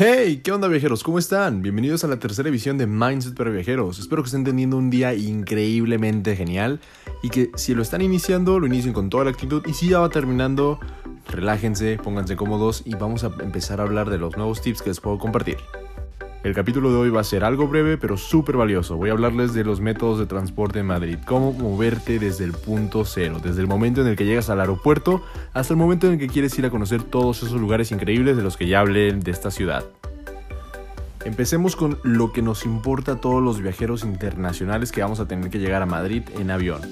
Hey, ¿qué onda viajeros? ¿Cómo están? Bienvenidos a la tercera edición de Mindset para Viajeros. Espero que estén teniendo un día increíblemente genial y que si lo están iniciando, lo inicien con toda la actitud y si ya va terminando, relájense, pónganse cómodos y vamos a empezar a hablar de los nuevos tips que les puedo compartir. El capítulo de hoy va a ser algo breve pero súper valioso. Voy a hablarles de los métodos de transporte en Madrid, cómo moverte desde el punto cero, desde el momento en el que llegas al aeropuerto hasta el momento en el que quieres ir a conocer todos esos lugares increíbles de los que ya hablé de esta ciudad. Empecemos con lo que nos importa a todos los viajeros internacionales que vamos a tener que llegar a Madrid en avión.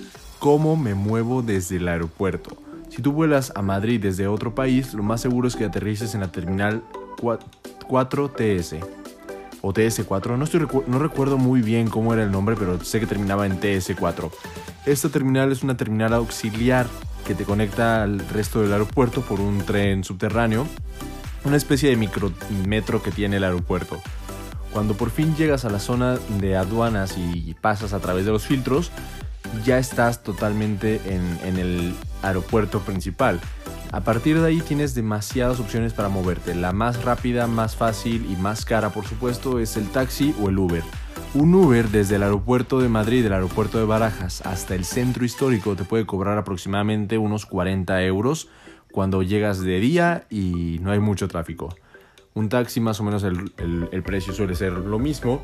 ¿Cómo me muevo desde el aeropuerto? Si tú vuelas a Madrid desde otro país, lo más seguro es que aterrices en la terminal 4TS o TS4. No, estoy no recuerdo muy bien cómo era el nombre, pero sé que terminaba en TS4. Esta terminal es una terminal auxiliar que te conecta al resto del aeropuerto por un tren subterráneo, una especie de micrometro que tiene el aeropuerto. Cuando por fin llegas a la zona de aduanas y pasas a través de los filtros, ya estás totalmente en, en el aeropuerto principal. A partir de ahí tienes demasiadas opciones para moverte. La más rápida, más fácil y más cara, por supuesto, es el taxi o el Uber. Un Uber desde el aeropuerto de Madrid, el aeropuerto de Barajas, hasta el centro histórico te puede cobrar aproximadamente unos 40 euros cuando llegas de día y no hay mucho tráfico. Un taxi más o menos el, el precio suele ser lo mismo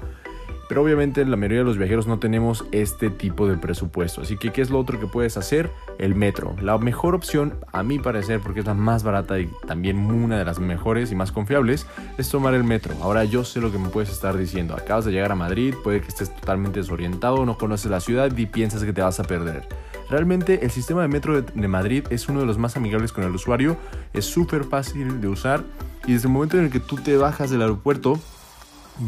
pero obviamente la mayoría de los viajeros no tenemos este tipo de presupuesto. Así que, ¿qué es lo otro que puedes hacer? El metro. La mejor opción, a mi parecer, porque es la más barata y también una de las mejores y más confiables, es tomar el metro. Ahora yo sé lo que me puedes estar diciendo. Acabas de llegar a Madrid, puede que estés totalmente desorientado, no conoces la ciudad y piensas que te vas a perder. Realmente el sistema de metro de Madrid es uno de los más amigables con el usuario, es súper fácil de usar y desde el momento en el que tú te bajas del aeropuerto,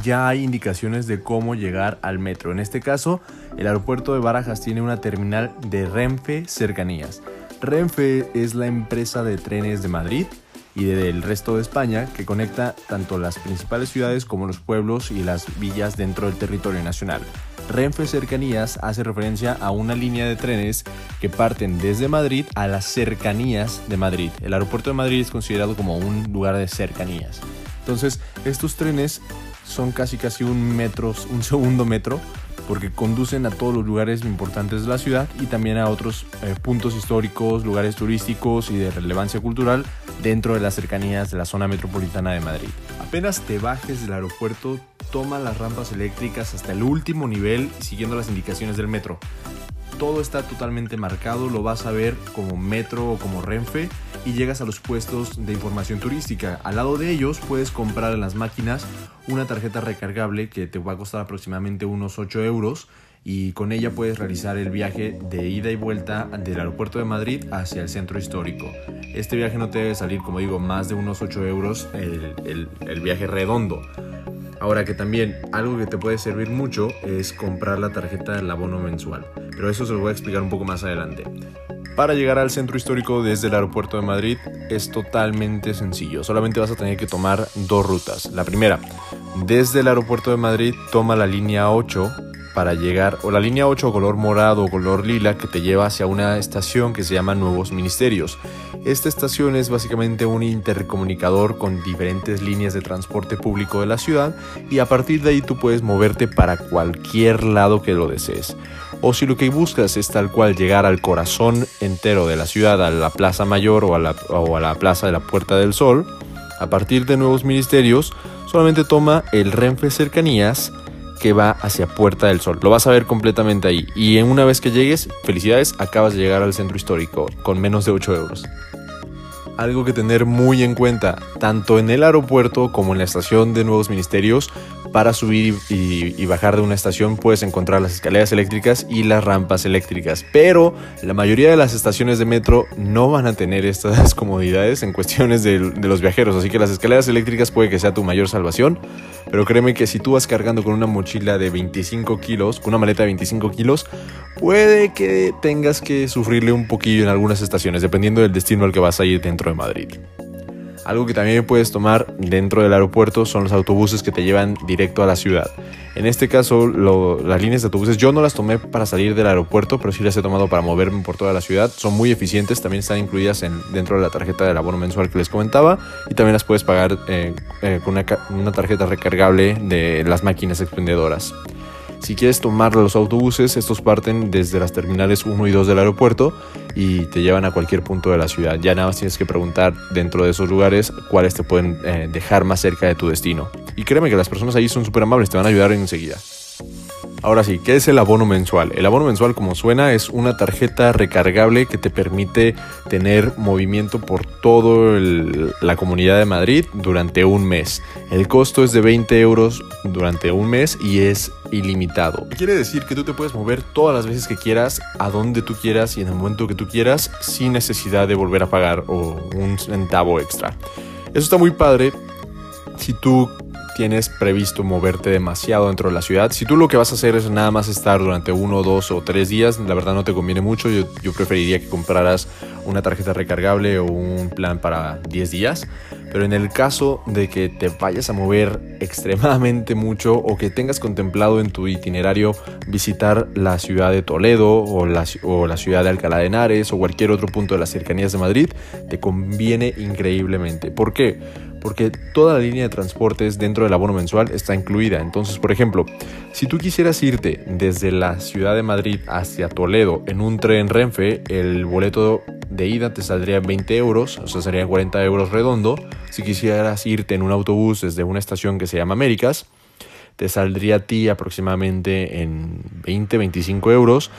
ya hay indicaciones de cómo llegar al metro. En este caso, el aeropuerto de Barajas tiene una terminal de Renfe Cercanías. Renfe es la empresa de trenes de Madrid y del resto de España que conecta tanto las principales ciudades como los pueblos y las villas dentro del territorio nacional. Renfe Cercanías hace referencia a una línea de trenes que parten desde Madrid a las cercanías de Madrid. El aeropuerto de Madrid es considerado como un lugar de cercanías. Entonces, estos trenes son casi casi un metro, un segundo metro, porque conducen a todos los lugares importantes de la ciudad y también a otros eh, puntos históricos, lugares turísticos y de relevancia cultural dentro de las cercanías de la zona metropolitana de Madrid. Apenas te bajes del aeropuerto, toma las rampas eléctricas hasta el último nivel siguiendo las indicaciones del metro todo está totalmente marcado, lo vas a ver como metro o como Renfe y llegas a los puestos de información turística. Al lado de ellos puedes comprar en las máquinas una tarjeta recargable que te va a costar aproximadamente unos 8 euros y con ella puedes realizar el viaje de ida y vuelta del aeropuerto de Madrid hacia el centro histórico. Este viaje no te debe salir, como digo, más de unos 8 euros el, el viaje redondo. Ahora que también algo que te puede servir mucho es comprar la tarjeta del abono mensual, pero eso se lo voy a explicar un poco más adelante. Para llegar al centro histórico desde el aeropuerto de Madrid es totalmente sencillo, solamente vas a tener que tomar dos rutas. La primera, desde el aeropuerto de Madrid toma la línea 8 para llegar, o la línea 8 color morado o color lila que te lleva hacia una estación que se llama Nuevos Ministerios. Esta estación es básicamente un intercomunicador con diferentes líneas de transporte público de la ciudad y a partir de ahí tú puedes moverte para cualquier lado que lo desees. O si lo que buscas es tal cual llegar al corazón entero de la ciudad, a la Plaza Mayor o a la, Plaza de la Puerta del Sol, a partir de nuevos ministerios, solamente toma el Renfe Cercanías que va hacia Puerta del Sol. Lo vas a ver completamente ahí. Y una vez que llegues, felicidades, acabas de llegar al centro histórico con menos de 8 euros algo que tener muy en cuenta, tanto en el aeropuerto como en la estación de nuevos ministerios. Para subir y, bajar de una estación puedes encontrar las escaleras eléctricas y las rampas eléctricas, pero la mayoría de las estaciones de metro no van a tener estas comodidades en cuestiones de, de los viajeros, así que las escaleras eléctricas puede que sea tu mayor salvación, pero créeme que si tú vas cargando con una mochila de 25 kilos, con una maleta de 25 kilos, puede que tengas que sufrirle un poquillo en algunas estaciones, dependiendo del destino al que vas a ir dentro de Madrid. Algo que también puedes tomar dentro del aeropuerto son los autobuses que te llevan directo a la ciudad. En este caso, las líneas de autobuses yo no las tomé para salir del aeropuerto, pero sí las he tomado para moverme por toda la ciudad. Son muy eficientes, también están incluidas en, dentro de la tarjeta del abono mensual que les comentaba y también las puedes pagar eh, eh, con una tarjeta recargable de las máquinas expendedoras. Si quieres tomar los autobuses, estos parten desde las terminales 1 y 2 del aeropuerto y te llevan a cualquier punto de la ciudad. Ya nada más tienes que preguntar dentro de esos lugares cuáles te pueden eh, dejar más cerca de tu destino. Y créeme que las personas ahí son súper amables, te van a ayudar enseguida. Ahora sí, ¿qué es el abono mensual? El abono mensual, como suena, es una tarjeta recargable que te permite tener movimiento por toda la comunidad de Madrid durante un mes. El costo es de 20 euros durante un mes y es ilimitado. Quiere decir que tú te puedes mover todas las veces que quieras, a donde tú quieras y en el momento que tú quieras, sin necesidad de volver a pagar o un centavo extra. Eso está muy padre si tú tienes previsto moverte demasiado dentro de la ciudad. Si tú lo que vas a hacer es nada más estar durante uno, dos o tres días, la verdad no te conviene mucho. Yo, preferiría que compraras una tarjeta recargable o un plan para 10 días. Pero en el caso de que te vayas a mover extremadamente mucho o que tengas contemplado en tu itinerario visitar la ciudad de Toledo o la, o la ciudad de Alcalá de Henares o cualquier otro punto de las cercanías de Madrid, te conviene increíblemente. ¿Por qué? Porque toda la línea de transportes dentro del abono mensual está incluida. Entonces, por ejemplo, si tú quisieras irte desde la ciudad de Madrid hacia Toledo en un tren Renfe, el boleto de ida te saldría 20 euros, o sea, serían 40 euros redondo. Si quisieras irte en un autobús desde una estación que se llama Américas, te saldría a ti aproximadamente en 20-25 euros.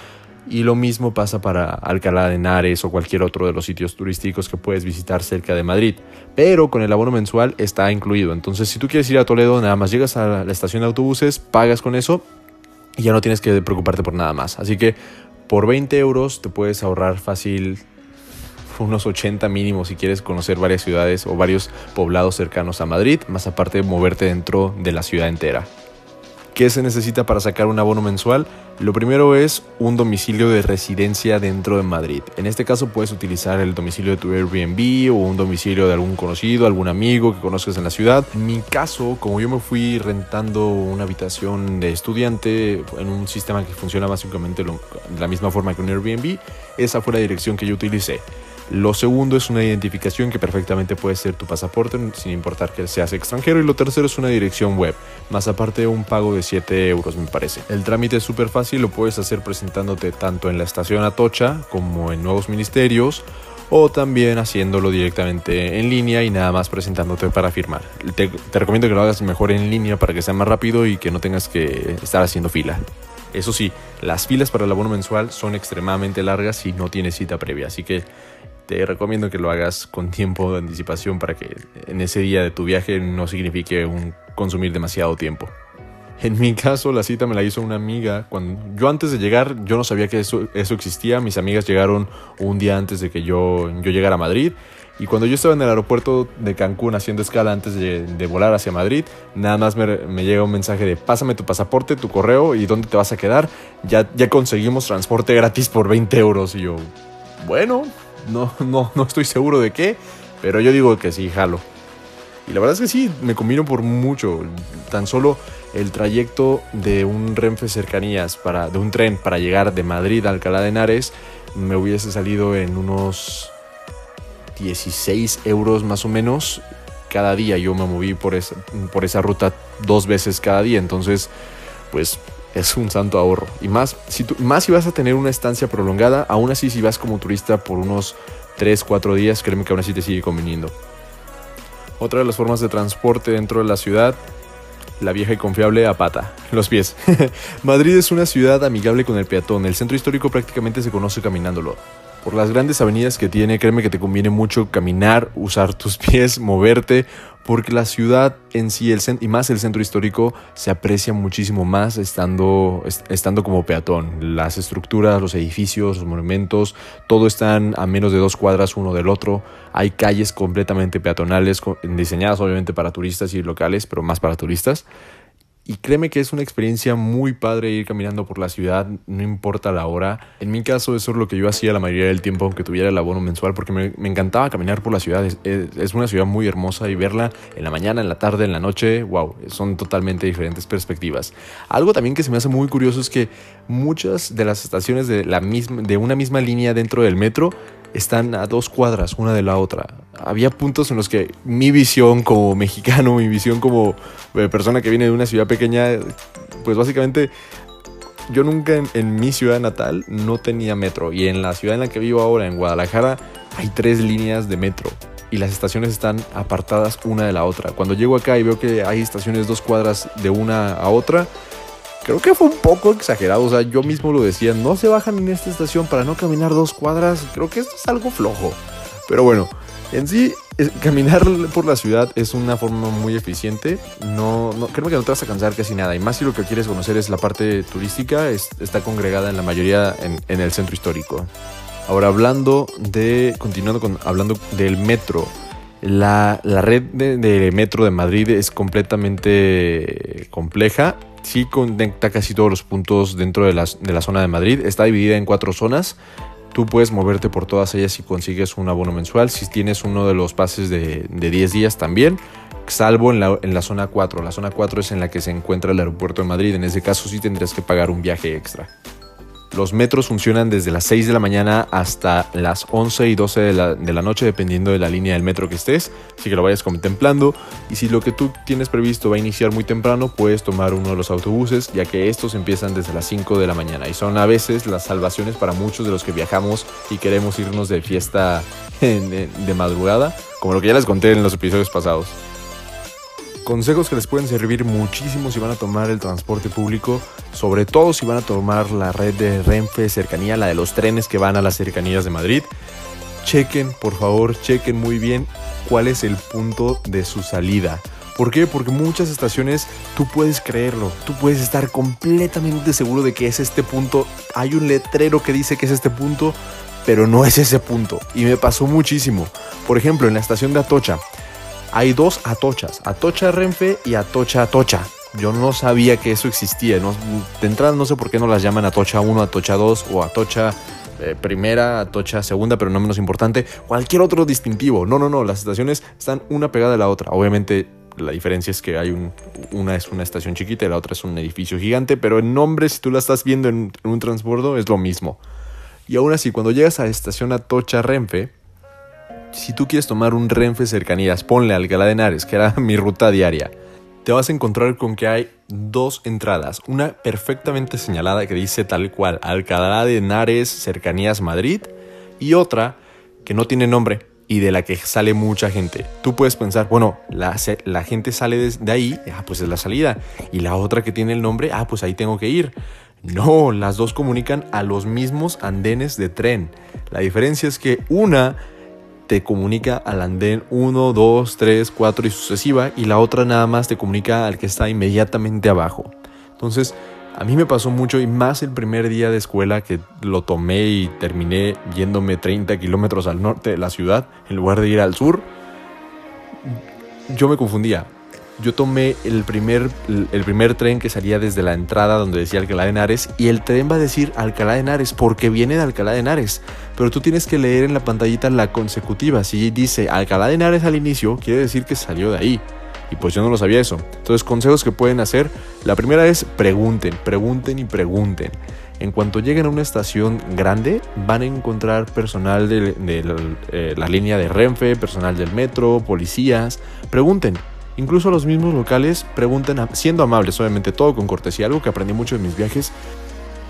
Y lo mismo pasa para Alcalá de Henares o cualquier otro de los sitios turísticos que puedes visitar cerca de Madrid. Pero con el abono mensual está incluido. Entonces, si tú quieres ir a Toledo, nada más llegas a la estación de autobuses, pagas con eso y ya no tienes que preocuparte por nada más. Así que por 20 euros te puedes ahorrar fácil unos 80 mínimos si quieres conocer varias ciudades o varios poblados cercanos a Madrid, más aparte de moverte dentro de la ciudad entera. ¿Qué se necesita para sacar un abono mensual? Lo primero es un domicilio de residencia dentro de Madrid. En este caso puedes utilizar el domicilio de tu Airbnb o un domicilio de algún conocido, algún amigo que conozcas en la ciudad. En mi caso, como yo me fui rentando una habitación de estudiante en un sistema que funciona básicamente de la misma forma que un Airbnb, esa fue la dirección que yo utilicé. Lo segundo es una identificación que perfectamente puede ser tu pasaporte sin importar que seas extranjero. Y lo tercero es una dirección web, más aparte un pago de 7 euros me parece. El trámite es súper fácil, lo puedes hacer presentándote tanto en la estación Atocha como en nuevos ministerios o también haciéndolo directamente en línea y nada más presentándote para firmar. Te, recomiendo que lo hagas mejor en línea para que sea más rápido y que no tengas que estar haciendo fila. Eso sí, las filas para el abono mensual son extremadamente largas y no tienes cita previa, así que te recomiendo que lo hagas con tiempo de anticipación para que en ese día de tu viaje no signifique un consumir demasiado tiempo. En mi caso, la cita me la hizo una amiga. Cuando yo antes de llegar, yo no sabía que eso, eso existía. Mis amigas llegaron un día antes de que yo, yo llegara a Madrid. Y cuando yo estaba en el aeropuerto de Cancún haciendo escala antes de, volar hacia Madrid, nada más me, me, llega un mensaje de pásame tu pasaporte, tu correo y dónde te vas a quedar. Ya, ya conseguimos transporte gratis por 20 euros. Y yo, bueno, no, no, no estoy seguro de qué, pero yo digo que sí, jalo. Y la verdad es que sí, me combino por mucho. Tan solo el trayecto de un Renfe cercanías, para, de un tren para llegar de Madrid a Alcalá de Henares, me hubiese salido en unos 16 euros más o menos cada día. Yo me moví por esa, por esa ruta dos veces cada día. Entonces, pues es un santo ahorro. Y más si, más si vas a tener una estancia prolongada, aún así si vas como turista por unos 3, 4 días, créeme que aún así te sigue conveniendo. Otra de las formas de transporte dentro de la ciudad, la vieja y confiable a pata, los pies. Madrid es una ciudad amigable con el peatón, el centro histórico prácticamente se conoce caminándolo. Por las grandes avenidas que tiene, créeme que te conviene mucho caminar, usar tus pies, moverte, porque la ciudad en sí el y más el centro histórico se aprecia muchísimo más estando, estando como peatón. Las estructuras, los edificios, los monumentos, todo están a menos de dos cuadras uno del otro. Hay calles completamente peatonales, diseñadas obviamente para turistas y locales, pero más para turistas. Y créeme que es una experiencia muy padre ir caminando por la ciudad, no importa la hora. En mi caso eso es lo que yo hacía la mayoría del tiempo, aunque tuviera el abono mensual, porque me, encantaba caminar por la ciudad. Es, es, una ciudad muy hermosa y verla en la mañana, en la tarde, en la noche, wow, son totalmente diferentes perspectivas. Algo también que se me hace muy curioso es que muchas de las estaciones de, la misma, de una misma línea dentro del metro están a dos cuadras una de la otra. Había puntos en los que mi visión como mexicano, mi visión como eh, persona que viene de una ciudad pequeña, pues básicamente yo nunca en, mi ciudad natal no tenía metro y en la ciudad en la que vivo ahora, en Guadalajara, hay tres líneas de metro y las estaciones están apartadas una de la otra. Cuando llego acá y veo que hay estaciones dos cuadras de una a otra, Creo que fue un poco exagerado, o sea, yo mismo lo decía, no se bajan en esta estación para no caminar dos cuadras, creo que esto es algo flojo. Pero bueno, en sí, caminar por la ciudad es una forma muy eficiente, no, no, creo que no te vas a cansar casi nada, y más si lo que quieres conocer es la parte turística, está congregada en la mayoría en, el centro histórico. Ahora hablando de, continuando con, hablando del metro, la, red de, metro de Madrid es completamente compleja sí conecta casi todos los puntos dentro de la, zona de Madrid. Está dividida en cuatro zonas. Tú puedes moverte por todas ellas si consigues un abono mensual. Si tienes uno de los pases de, de 10 días también, salvo en la, en la zona 4. La zona 4 es en la que se encuentra el aeropuerto de Madrid. En ese caso sí tendrías que pagar un viaje extra. Los metros funcionan desde las 6 de la mañana hasta las 11 y 12 de la, noche, dependiendo de la línea del metro que estés, así que lo vayas contemplando. Y si lo que tú tienes previsto va a iniciar muy temprano, puedes tomar uno de los autobuses, ya que estos empiezan desde las 5 de la mañana y son a veces las salvaciones para muchos de los que viajamos y queremos irnos de fiesta de madrugada, como lo que ya les conté en los episodios pasados. Consejos que les pueden servir muchísimo si van a tomar el transporte público, sobre todo si van a tomar la red de Renfe cercanía, la de los trenes que van a las cercanías de Madrid. Chequen, por favor, chequen muy bien cuál es el punto de su salida. ¿Por qué? Porque muchas estaciones tú puedes creerlo, tú puedes estar completamente seguro de que es este punto. Hay un letrero que dice que es este punto, pero no es ese punto. Y me pasó muchísimo. Por ejemplo, en la estación de Atocha, hay dos Atochas, Atocha Renfe y Atocha Atocha. Yo no sabía que eso existía. de entrada no sé por qué no las llaman Atocha 1, Atocha 2 o Atocha eh, primera, Atocha segunda, pero no menos importante. Cualquier otro distintivo. No, no, no. Las estaciones están una pegada a la otra. Obviamente la diferencia es que hay una es una estación chiquita y la otra es un edificio gigante, pero en nombre, si tú la estás viendo en, en un transbordo, es lo mismo. Y aún así, cuando llegas a la estación Atocha Renfe, si tú quieres tomar un Renfe cercanías, ponle Alcalá de Henares, que era mi ruta diaria, te vas a encontrar con que hay dos entradas. Una perfectamente señalada que dice tal cual Alcalá de Henares, cercanías Madrid, y otra que no tiene nombre y de la que sale mucha gente. Tú puedes pensar, bueno, la, la gente sale de, ahí, ah, pues es la salida. Y la otra que tiene el nombre, ah, pues ahí tengo que ir. No, las dos comunican a los mismos andenes de tren. La diferencia es que una te comunica al andén 1, 2, 3, 4 y sucesiva y la otra nada más te comunica al que está inmediatamente abajo. Entonces, a mí me pasó mucho y más el primer día de escuela que lo tomé y terminé yéndome 30 kilómetros al norte de la ciudad en lugar de ir al sur. Yo me confundía yo tomé el primer, el primer tren que salía desde la entrada donde decía Alcalá de Henares y el tren va a decir Alcalá de Henares porque viene de Alcalá de Henares. Pero tú tienes que leer en la pantallita la consecutiva. Si dice Alcalá de Henares al inicio, quiere decir que salió de ahí. Y pues yo no lo sabía eso. Entonces, consejos que pueden hacer. La primera es pregunten, pregunten y pregunten. En cuanto lleguen a una estación grande, van a encontrar personal de, eh, la línea de Renfe, personal del metro, policías. Pregunten, Incluso los mismos locales preguntan, siendo amables, obviamente todo con cortesía. Algo que aprendí mucho en mis viajes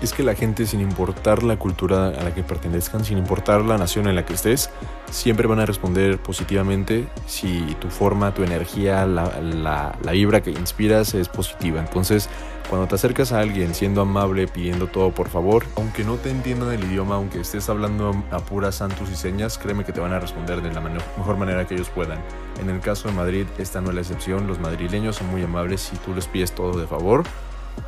es que la gente, sin importar la cultura a la que pertenezcan, sin importar la nación en la que estés, siempre van a responder positivamente si tu forma, tu energía, la, la vibra que inspiras es positiva. Entonces, cuando te acercas a alguien siendo amable, pidiendo todo por favor, aunque no te entiendan el idioma, aunque estés hablando a puras santos y señas, créeme que te van a responder de la mejor manera que ellos puedan. En el caso de Madrid, esta no es la excepción. Los madrileños son muy amables si tú les pides todo de favor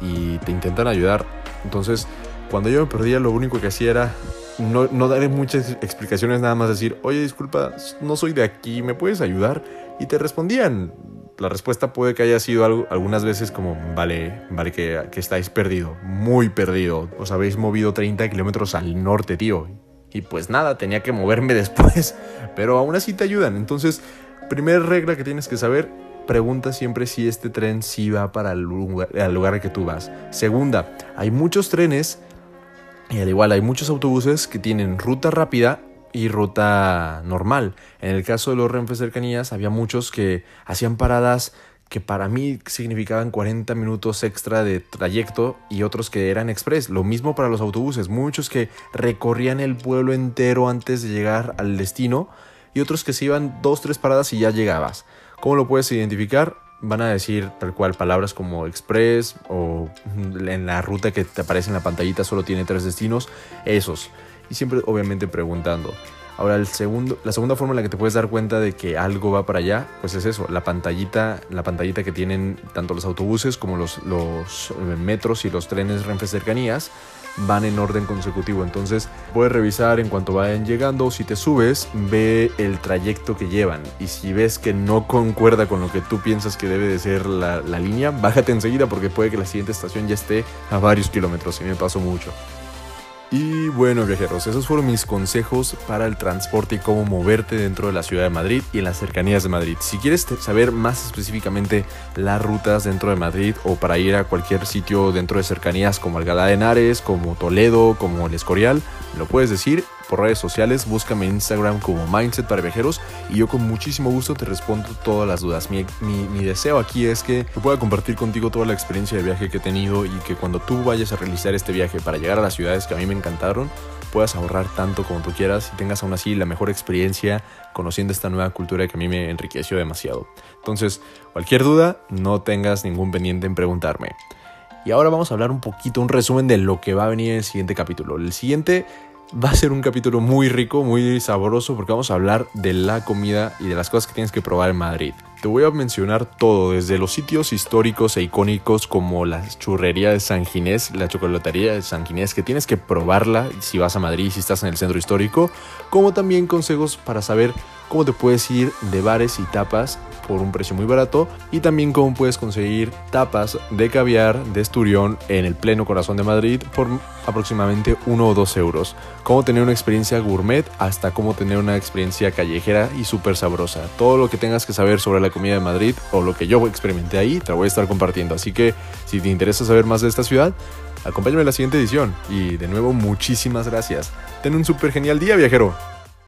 y te intentan ayudar. Entonces, cuando yo me perdía, lo único que hacía era no, no darle muchas explicaciones, nada más decir, oye, disculpa, no soy de aquí, ¿me puedes ayudar? Y te respondían la respuesta puede que haya sido algo, algunas veces como, vale, vale que, que estáis perdido, muy perdido. Os habéis movido 30 kilómetros al norte, tío. Y pues nada, tenía que moverme después. Pero aún así te ayudan. Entonces, primera regla que tienes que saber, pregunta siempre si este tren sí va para el lugar, lugar que tú vas. Segunda, hay muchos trenes y al igual hay muchos autobuses que tienen ruta rápida y ruta normal. En el caso de los Renfe cercanías había muchos que hacían paradas que para mí significaban 40 minutos extra de trayecto y otros que eran express. Lo mismo para los autobuses, muchos que recorrían el pueblo entero antes de llegar al destino y otros que se iban dos, tres paradas y ya llegabas. ¿Cómo lo puedes identificar? Van a decir tal cual palabras como express o en la ruta que te aparece en la pantallita solo tiene tres destinos, esos. Y siempre obviamente preguntando. Ahora, el segundo, la segunda forma en la que te puedes dar cuenta de que algo va para allá, pues es eso, la pantallita, la pantallita que tienen tanto los autobuses como los, los eh, metros y los trenes Renfe cercanías van en orden consecutivo. Entonces puedes revisar en cuanto vayan llegando. Si te subes, ve el trayecto que llevan. Y si ves que no concuerda con lo que tú piensas que debe de ser la, la línea, bájate enseguida porque puede que la siguiente estación ya esté a varios kilómetros. Y me pasó mucho. Y bueno viajeros, esos fueron mis consejos para el transporte y cómo moverte dentro de la ciudad de Madrid y en las cercanías de Madrid. Si quieres saber más específicamente las rutas dentro de Madrid o para ir a cualquier sitio dentro de cercanías como Alcalá de Henares, como Toledo, como El Escorial, lo puedes decir por redes sociales, búscame en Instagram como Mindset para Viajeros y yo con muchísimo gusto te respondo todas las dudas. Mi, mi, deseo aquí es que pueda compartir contigo toda la experiencia de viaje que he tenido y que cuando tú vayas a realizar este viaje para llegar a las ciudades que a mí me encantaron, puedas ahorrar tanto como tú quieras y tengas aún así la mejor experiencia conociendo esta nueva cultura que a mí me enriqueció demasiado. Entonces, cualquier duda, no tengas ningún pendiente en preguntarme. Y ahora vamos a hablar un poquito, un resumen de lo que va a venir en el siguiente capítulo. El siguiente Va a ser un capítulo muy rico, muy sabroso, porque vamos a hablar de la comida y de las cosas que tienes que probar en Madrid. Te voy a mencionar todo, desde los sitios históricos e icónicos como la churrería de San Ginés, la chocolatería de San Ginés, que tienes que probarla si vas a Madrid, si estás en el centro histórico, como también consejos para saber cómo te puedes ir de bares y tapas por un precio muy barato y también cómo puedes conseguir tapas de caviar de esturión en el pleno corazón de Madrid por aproximadamente 1 o 2 euros. Cómo tener una experiencia gourmet hasta cómo tener una experiencia callejera y súper sabrosa. Todo lo que tengas que saber sobre la comida de Madrid o lo que yo experimenté ahí te voy a estar compartiendo. Así que si te interesa saber más de esta ciudad, acompáñame en la siguiente edición. Y de nuevo, muchísimas gracias. Ten un súper genial día, viajero.